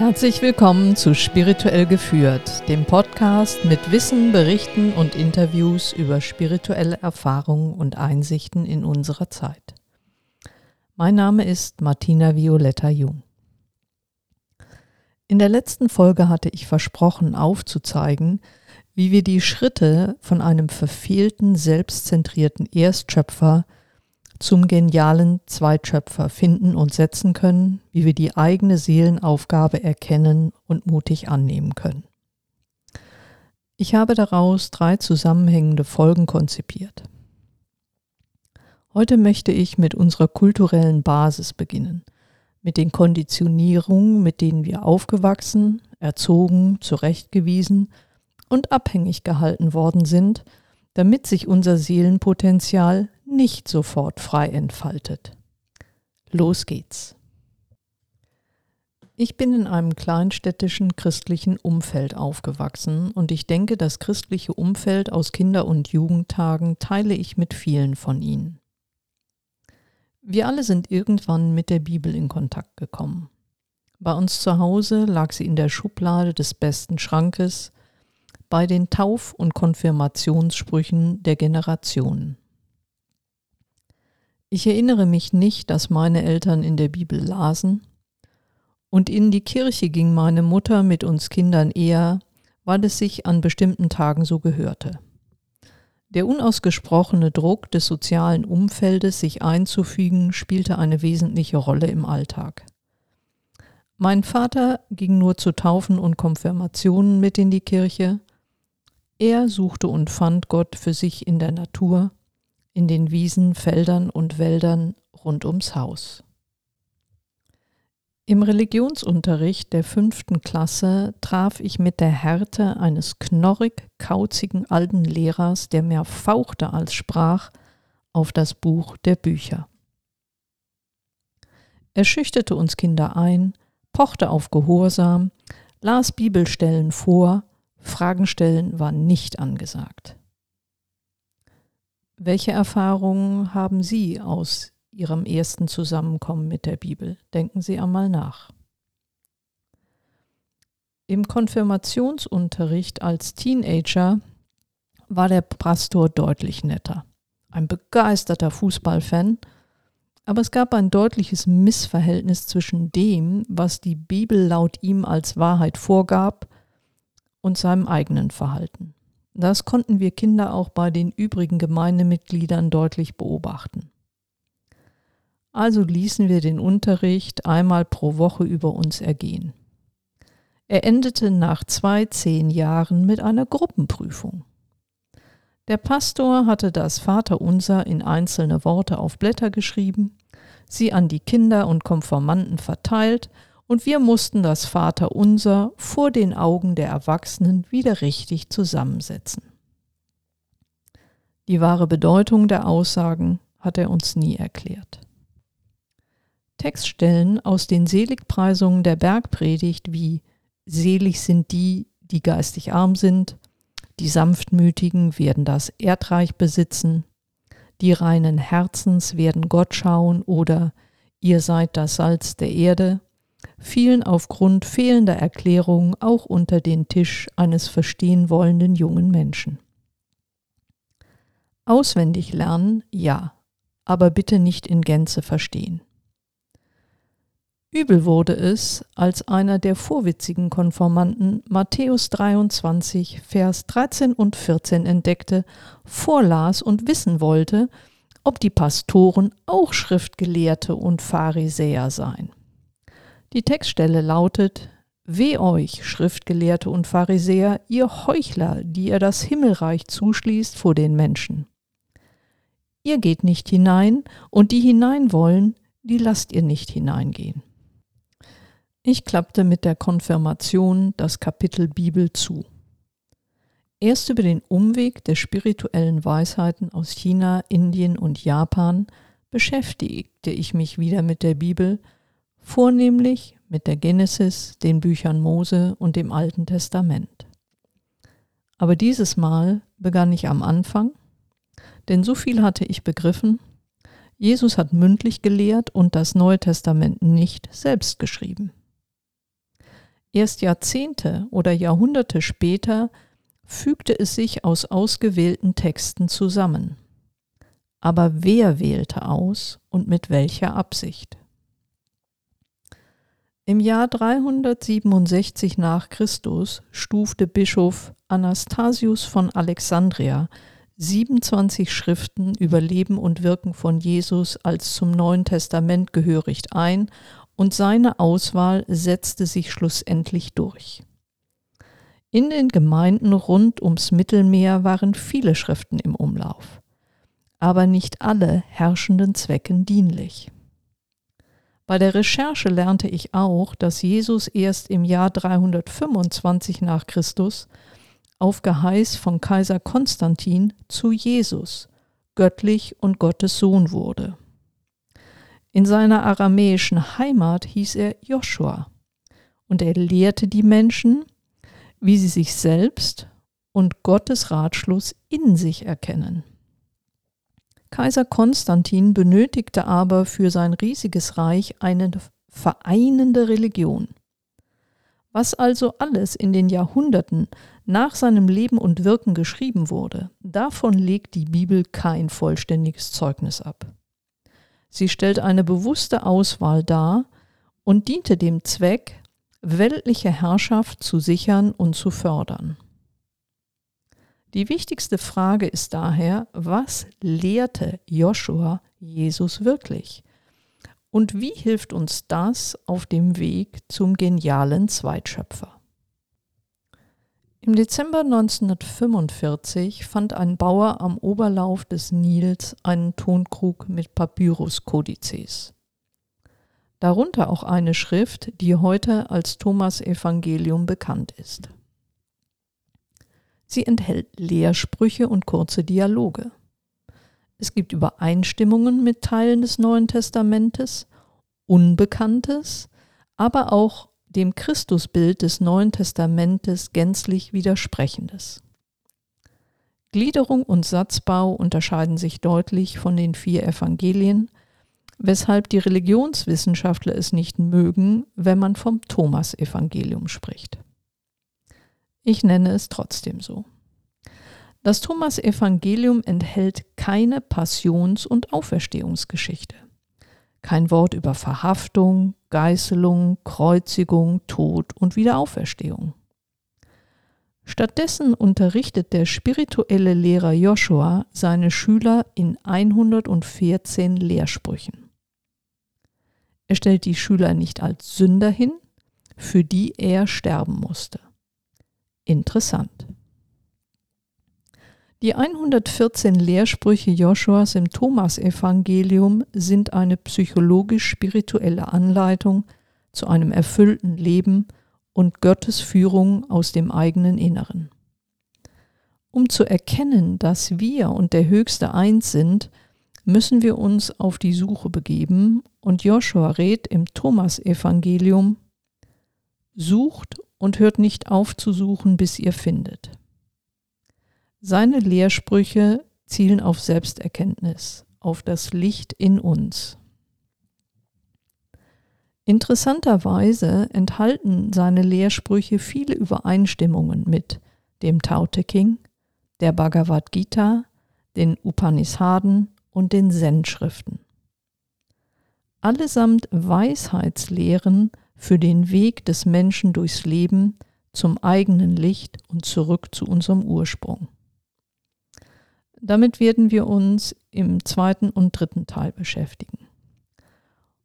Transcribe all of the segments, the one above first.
Herzlich willkommen zu Spirituell geführt, dem Podcast mit Wissen, Berichten und Interviews über spirituelle Erfahrungen und Einsichten in unserer Zeit. Mein Name ist Martina Violetta Jung. In der letzten Folge hatte ich versprochen aufzuzeigen, wie wir die Schritte von einem verfehlten, selbstzentrierten Erstschöpfer zum genialen Zweitschöpfer finden und setzen können, wie wir die eigene Seelenaufgabe erkennen und mutig annehmen können. Ich habe daraus drei zusammenhängende Folgen konzipiert. Heute möchte ich mit unserer kulturellen Basis beginnen, mit den Konditionierungen, mit denen wir aufgewachsen, erzogen, zurechtgewiesen und abhängig gehalten worden sind, damit sich unser Seelenpotenzial nicht sofort frei entfaltet. Los geht's. Ich bin in einem kleinstädtischen christlichen Umfeld aufgewachsen und ich denke, das christliche Umfeld aus Kinder- und Jugendtagen teile ich mit vielen von Ihnen. Wir alle sind irgendwann mit der Bibel in Kontakt gekommen. Bei uns zu Hause lag sie in der Schublade des besten Schrankes bei den Tauf- und Konfirmationssprüchen der Generationen. Ich erinnere mich nicht, dass meine Eltern in der Bibel lasen, und in die Kirche ging meine Mutter mit uns Kindern eher, weil es sich an bestimmten Tagen so gehörte. Der unausgesprochene Druck des sozialen Umfeldes, sich einzufügen, spielte eine wesentliche Rolle im Alltag. Mein Vater ging nur zu Taufen und Konfirmationen mit in die Kirche. Er suchte und fand Gott für sich in der Natur, in den Wiesen, Feldern und Wäldern rund ums Haus. Im Religionsunterricht der fünften Klasse traf ich mit der Härte eines knorrig kauzigen alten Lehrers, der mehr fauchte als sprach, auf das Buch der Bücher. Er schüchterte uns Kinder ein, pochte auf Gehorsam, las Bibelstellen vor, Fragen stellen war nicht angesagt. Welche Erfahrungen haben Sie aus Ihrem ersten Zusammenkommen mit der Bibel? Denken Sie einmal nach. Im Konfirmationsunterricht als Teenager war der Pastor deutlich netter. Ein begeisterter Fußballfan, aber es gab ein deutliches Missverhältnis zwischen dem, was die Bibel laut ihm als Wahrheit vorgab, und seinem eigenen Verhalten. Das konnten wir Kinder auch bei den übrigen Gemeindemitgliedern deutlich beobachten. Also ließen wir den Unterricht einmal pro Woche über uns ergehen. Er endete nach zwei zehn Jahren mit einer Gruppenprüfung. Der Pastor hatte das Vaterunser in einzelne Worte auf Blätter geschrieben, sie an die Kinder und Konformanten verteilt und wir mussten das Vaterunser vor den Augen der Erwachsenen wieder richtig zusammensetzen. Die wahre Bedeutung der Aussagen hat er uns nie erklärt. Textstellen aus den Seligpreisungen der Bergpredigt wie Selig sind die, die geistig arm sind, die Sanftmütigen werden das Erdreich besitzen, die reinen Herzens werden Gott schauen oder Ihr seid das Salz der Erde fielen aufgrund fehlender Erklärung auch unter den Tisch eines verstehen wollenden jungen Menschen. Auswendig lernen, ja, aber bitte nicht in Gänze verstehen. Übel wurde es, als einer der vorwitzigen Konformanten Matthäus 23, Vers 13 und 14 entdeckte, vorlas und wissen wollte, ob die Pastoren auch Schriftgelehrte und Pharisäer seien. Die Textstelle lautet, Weh euch, Schriftgelehrte und Pharisäer, ihr Heuchler, die ihr das Himmelreich zuschließt vor den Menschen. Ihr geht nicht hinein, und die hinein wollen, die lasst ihr nicht hineingehen. Ich klappte mit der Konfirmation das Kapitel Bibel zu. Erst über den Umweg der spirituellen Weisheiten aus China, Indien und Japan beschäftigte ich mich wieder mit der Bibel vornehmlich mit der Genesis, den Büchern Mose und dem Alten Testament. Aber dieses Mal begann ich am Anfang, denn so viel hatte ich begriffen, Jesus hat mündlich gelehrt und das Neue Testament nicht selbst geschrieben. Erst Jahrzehnte oder Jahrhunderte später fügte es sich aus ausgewählten Texten zusammen. Aber wer wählte aus und mit welcher Absicht? Im Jahr 367 nach Christus stufte Bischof Anastasius von Alexandria 27 Schriften über Leben und Wirken von Jesus als zum Neuen Testament gehörig ein und seine Auswahl setzte sich schlussendlich durch. In den Gemeinden rund ums Mittelmeer waren viele Schriften im Umlauf, aber nicht alle herrschenden Zwecken dienlich. Bei der Recherche lernte ich auch, dass Jesus erst im Jahr 325 nach Christus auf Geheiß von Kaiser Konstantin zu Jesus, göttlich und Gottes Sohn wurde. In seiner aramäischen Heimat hieß er Joshua und er lehrte die Menschen, wie sie sich selbst und Gottes Ratschluss in sich erkennen. Kaiser Konstantin benötigte aber für sein riesiges Reich eine vereinende Religion. Was also alles in den Jahrhunderten nach seinem Leben und Wirken geschrieben wurde, davon legt die Bibel kein vollständiges Zeugnis ab. Sie stellt eine bewusste Auswahl dar und diente dem Zweck, weltliche Herrschaft zu sichern und zu fördern. Die wichtigste Frage ist daher, was lehrte Joshua Jesus wirklich? Und wie hilft uns das auf dem Weg zum genialen Zweitschöpfer? Im Dezember 1945 fand ein Bauer am Oberlauf des Nils einen Tonkrug mit Papyruskodizes. Darunter auch eine Schrift, die heute als Thomas Evangelium bekannt ist. Sie enthält Lehrsprüche und kurze Dialoge. Es gibt Übereinstimmungen mit Teilen des Neuen Testamentes, Unbekanntes, aber auch dem Christusbild des Neuen Testamentes gänzlich widersprechendes. Gliederung und Satzbau unterscheiden sich deutlich von den vier Evangelien, weshalb die Religionswissenschaftler es nicht mögen, wenn man vom Thomas-Evangelium spricht. Ich nenne es trotzdem so. Das Thomas-Evangelium enthält keine Passions- und Auferstehungsgeschichte. Kein Wort über Verhaftung, Geißelung, Kreuzigung, Tod und Wiederauferstehung. Stattdessen unterrichtet der spirituelle Lehrer Joshua seine Schüler in 114 Lehrsprüchen. Er stellt die Schüler nicht als Sünder hin, für die er sterben musste. Interessant. Die 114 Lehrsprüche Joshuas im Thomasevangelium sind eine psychologisch-spirituelle Anleitung zu einem erfüllten Leben und Gottes Führung aus dem eigenen Inneren. Um zu erkennen, dass wir und der Höchste eins sind, müssen wir uns auf die Suche begeben und Joshua rät im Thomasevangelium, sucht und hört nicht auf zu suchen, bis ihr findet. Seine Lehrsprüche zielen auf Selbsterkenntnis, auf das Licht in uns. Interessanterweise enthalten seine Lehrsprüche viele Übereinstimmungen mit dem Tao Te King, der Bhagavad Gita, den Upanishaden und den Zen-Schriften. Allesamt Weisheitslehren für den Weg des Menschen durchs Leben zum eigenen Licht und zurück zu unserem Ursprung. Damit werden wir uns im zweiten und dritten Teil beschäftigen.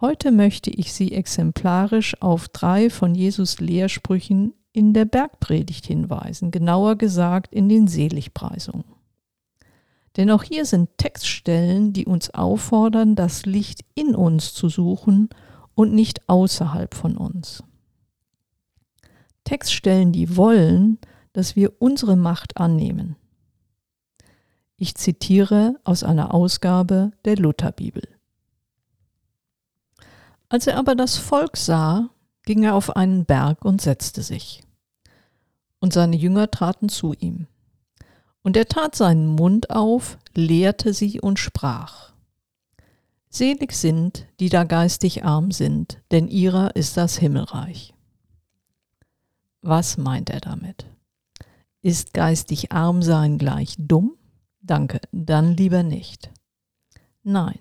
Heute möchte ich Sie exemplarisch auf drei von Jesus Lehrsprüchen in der Bergpredigt hinweisen, genauer gesagt in den Seligpreisungen. Denn auch hier sind Textstellen, die uns auffordern, das Licht in uns zu suchen und nicht außerhalb von uns. Textstellen, die wollen, dass wir unsere Macht annehmen. Ich zitiere aus einer Ausgabe der Lutherbibel. Als er aber das Volk sah, ging er auf einen Berg und setzte sich. Und seine Jünger traten zu ihm. Und er tat seinen Mund auf, lehrte sie und sprach. Selig sind, die da geistig arm sind, denn ihrer ist das Himmelreich. Was meint er damit? Ist geistig arm sein gleich dumm? Danke, dann lieber nicht. Nein.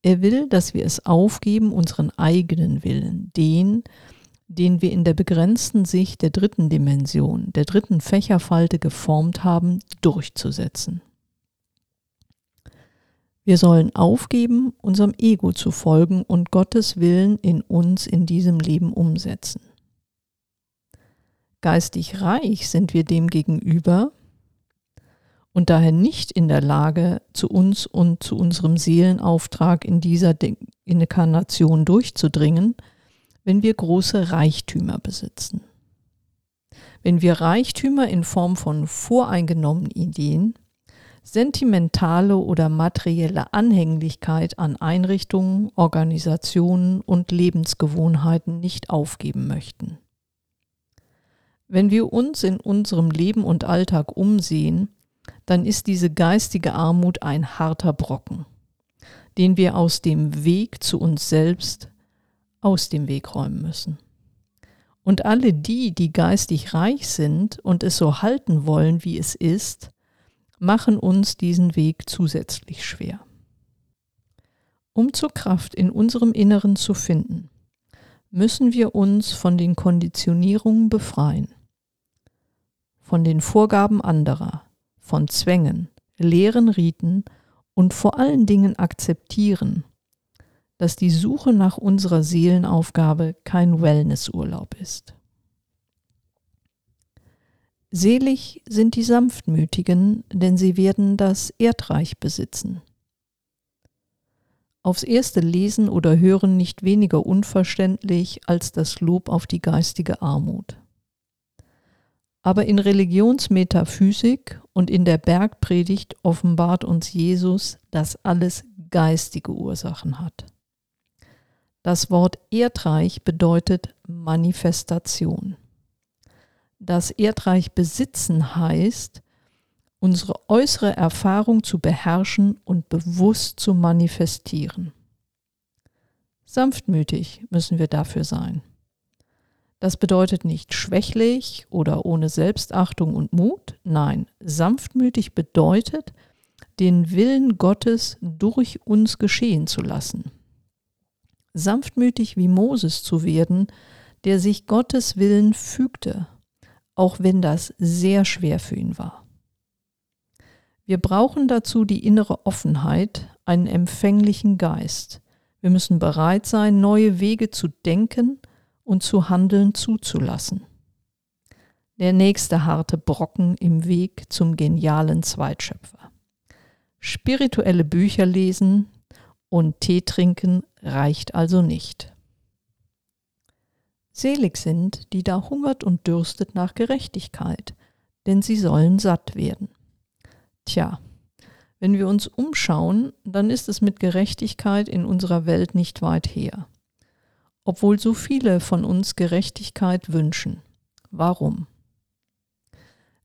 Er will, dass wir es aufgeben, unseren eigenen Willen, den, den wir in der begrenzten Sicht der dritten Dimension, der dritten Fächerfalte geformt haben, durchzusetzen. Wir sollen aufgeben, unserem Ego zu folgen und Gottes Willen in uns in diesem Leben umsetzen. Geistig reich sind wir dem gegenüber und daher nicht in der Lage, zu uns und zu unserem Seelenauftrag in dieser Inkarnation durchzudringen, wenn wir große Reichtümer besitzen. Wenn wir Reichtümer in Form von voreingenommenen Ideen, sentimentale oder materielle Anhänglichkeit an Einrichtungen, Organisationen und Lebensgewohnheiten nicht aufgeben möchten. Wenn wir uns in unserem Leben und Alltag umsehen, dann ist diese geistige Armut ein harter Brocken, den wir aus dem Weg zu uns selbst aus dem Weg räumen müssen. Und alle die, die geistig reich sind und es so halten wollen, wie es ist, machen uns diesen Weg zusätzlich schwer. Um zur Kraft in unserem Inneren zu finden, müssen wir uns von den Konditionierungen befreien, von den Vorgaben anderer, von Zwängen, leeren Riten und vor allen Dingen akzeptieren, dass die Suche nach unserer Seelenaufgabe kein Wellnessurlaub ist. Selig sind die Sanftmütigen, denn sie werden das Erdreich besitzen. Aufs erste Lesen oder Hören nicht weniger unverständlich als das Lob auf die geistige Armut. Aber in Religionsmetaphysik und in der Bergpredigt offenbart uns Jesus, dass alles geistige Ursachen hat. Das Wort Erdreich bedeutet Manifestation das Erdreich besitzen heißt, unsere äußere Erfahrung zu beherrschen und bewusst zu manifestieren. Sanftmütig müssen wir dafür sein. Das bedeutet nicht schwächlich oder ohne Selbstachtung und Mut. Nein, sanftmütig bedeutet, den Willen Gottes durch uns geschehen zu lassen. Sanftmütig wie Moses zu werden, der sich Gottes Willen fügte auch wenn das sehr schwer für ihn war. Wir brauchen dazu die innere Offenheit, einen empfänglichen Geist. Wir müssen bereit sein, neue Wege zu denken und zu handeln zuzulassen. Der nächste harte Brocken im Weg zum genialen Zweitschöpfer. Spirituelle Bücher lesen und Tee trinken reicht also nicht. Selig sind, die da hungert und dürstet nach Gerechtigkeit, denn sie sollen satt werden. Tja, wenn wir uns umschauen, dann ist es mit Gerechtigkeit in unserer Welt nicht weit her. Obwohl so viele von uns Gerechtigkeit wünschen. Warum?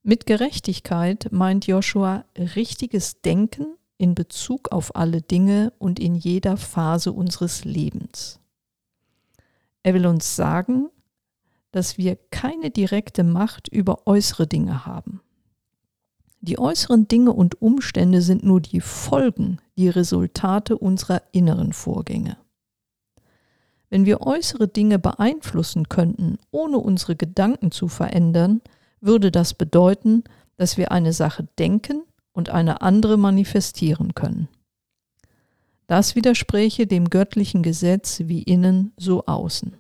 Mit Gerechtigkeit meint Joshua richtiges Denken in Bezug auf alle Dinge und in jeder Phase unseres Lebens. Er will uns sagen, dass wir keine direkte Macht über äußere Dinge haben. Die äußeren Dinge und Umstände sind nur die Folgen, die Resultate unserer inneren Vorgänge. Wenn wir äußere Dinge beeinflussen könnten, ohne unsere Gedanken zu verändern, würde das bedeuten, dass wir eine Sache denken und eine andere manifestieren können. Das widerspräche dem göttlichen Gesetz wie innen so außen.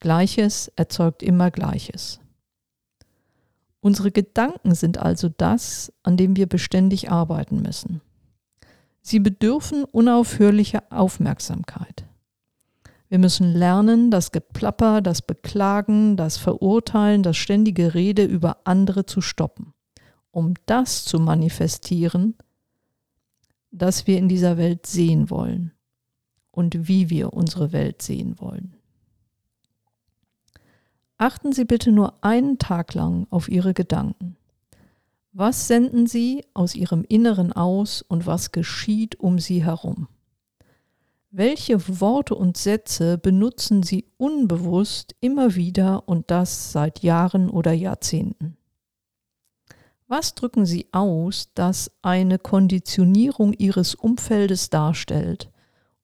Gleiches erzeugt immer Gleiches. Unsere Gedanken sind also das, an dem wir beständig arbeiten müssen. Sie bedürfen unaufhörlicher Aufmerksamkeit. Wir müssen lernen, das Geplapper, das Beklagen, das Verurteilen, das ständige Rede über andere zu stoppen, um das zu manifestieren, das wir in dieser Welt sehen wollen und wie wir unsere Welt sehen wollen. Achten Sie bitte nur einen Tag lang auf Ihre Gedanken. Was senden Sie aus Ihrem Inneren aus und was geschieht um Sie herum? Welche Worte und Sätze benutzen Sie unbewusst immer wieder und das seit Jahren oder Jahrzehnten? Was drücken Sie aus, das eine Konditionierung Ihres Umfeldes darstellt,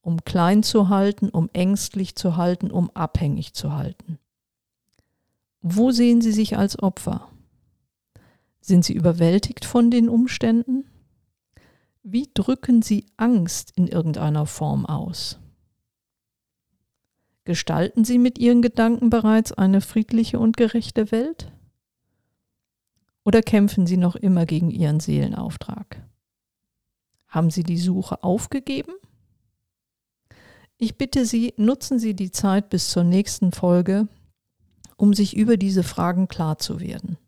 um klein zu halten, um ängstlich zu halten, um abhängig zu halten? Wo sehen Sie sich als Opfer? Sind Sie überwältigt von den Umständen? Wie drücken Sie Angst in irgendeiner Form aus? Gestalten Sie mit Ihren Gedanken bereits eine friedliche und gerechte Welt? Oder kämpfen Sie noch immer gegen Ihren Seelenauftrag? Haben Sie die Suche aufgegeben? Ich bitte Sie, nutzen Sie die Zeit bis zur nächsten Folge, um sich über diese Fragen klar zu werden.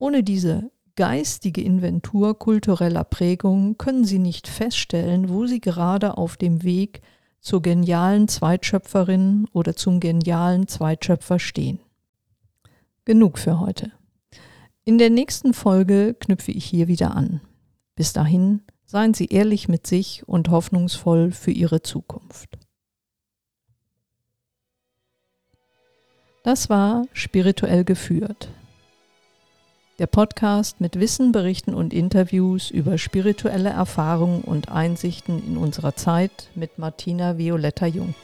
Ohne diese geistige Inventur kultureller Prägung können Sie nicht feststellen, wo Sie gerade auf dem Weg zur genialen Zweitschöpferin oder zum genialen Zweitschöpfer stehen. Genug für heute. In der nächsten Folge knüpfe ich hier wieder an. Bis dahin seien Sie ehrlich mit sich und hoffnungsvoll für Ihre Zukunft. Das war spirituell geführt. Der Podcast mit Wissen, Berichten und Interviews über spirituelle Erfahrungen und Einsichten in unserer Zeit mit Martina Violetta Jung.